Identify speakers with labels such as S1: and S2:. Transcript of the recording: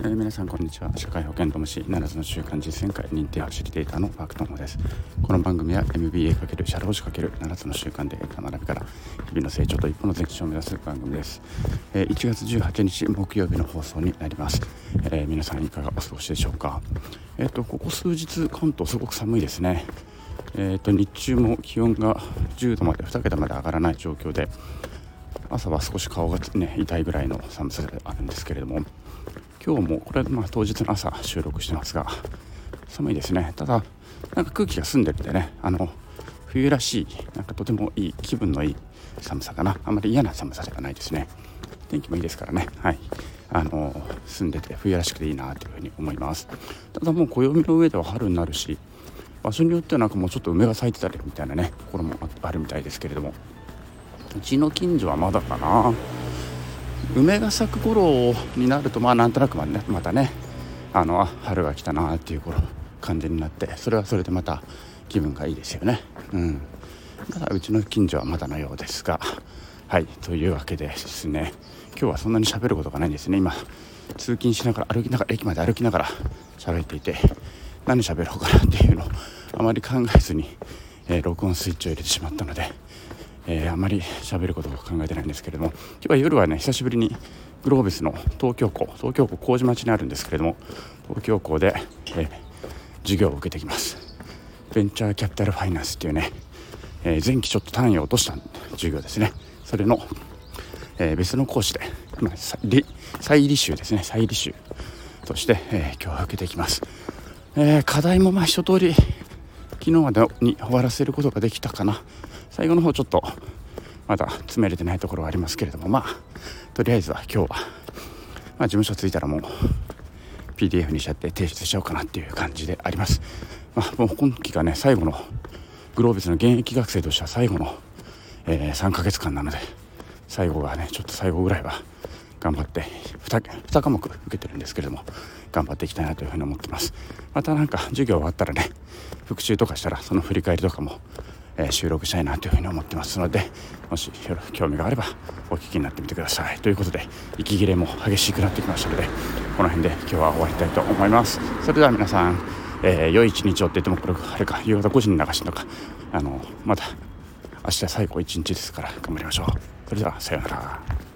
S1: え皆さんこんにちは。社会保険労務士7つの習慣実践会認定ファシリテーターのパークトモです。この番組は MBA× 社労士 ×7 つの習慣で得た学びから日々の成長と一歩の前進を目指す番組です、えー、1月18日木曜日の放送になります、えー、皆さんいかがお過ごしでしょうか。えっ、ー、とここ数日関東すごく寒いですね。えーと、日中も気温が10度まで2桁まで上がらない状況で朝は少し顔が、ね、痛いぐらいの寒さであるんですけれども今日もこれはまあ当日の朝収録してますが寒いですね。ただなんか空気が澄んでるんでねあの冬らしいなんかとてもいい気分のいい寒さかな。あんまり嫌な寒さではないですね。天気もいいですからね。はい。あの住んでて冬らしくていいなというふうに思います。ただもう暦の上では春になるし場所によってはなんかもうちょっと梅が咲いてたりみたいなねところもあるみたいですけれども。うちの近所はまだかな。梅が咲く頃になるとまあなんとなくまねまたねあの春が来たなっていう頃感じになってそれはそれでまた気分がいいですよね。うん。ただうちの近所はまだのようですがはいというわけでですね今日はそんなに喋ることがないんですね。今通勤しながら歩きながら駅まで歩きながら喋っていて何喋ろうかなっていうのをあまり考えずに、えー、録音スイッチを入れてしまったのでえー、あまり喋ることを考えてないんですけれども今日は夜はね久しぶりにグロービスの東京港東京港麹町にあるんですけれども東京港で、えー、授業を受けてきます。ベンチャーキャピタルファイナンスっていうね、えー、前期ちょっと単位を落とした授業ですね。それの、え別の講師で、まあ、再履修ですね。再履修として、え今日は受けていきます、え課題もまあ一通り昨日までに終わらせることができたかな。最後の方ちょっとまだ詰めれてないところはありますけれどもまあとりあえずは今日は、まあ、事務所着いたらもう PDF にしちゃって提出しちゃおうかなっていう感じであります、まあ、もう今期がね最後のグロービスの現役学生としては最後の、えー、3ヶ月間なので最後がねちょっと最後ぐらいは頑張って 2, 2科目受けてるんですけれども頑張っていきたいなというふうに思ってます。またなんか授業終わったらね復習とかしたらその振り返りとかもえ収録したいなというふうに思ってますのでもし興味があればお聞きになってみてください。ということで息切れも激しくなってきましたのでこの辺で今日は終わりたいと思います。それでは皆さん、えー、良い一日をって言ってもこれあれか夕方5時に流しのか。あのまた明日最後一日ですから頑張りましょう。それではさようなら。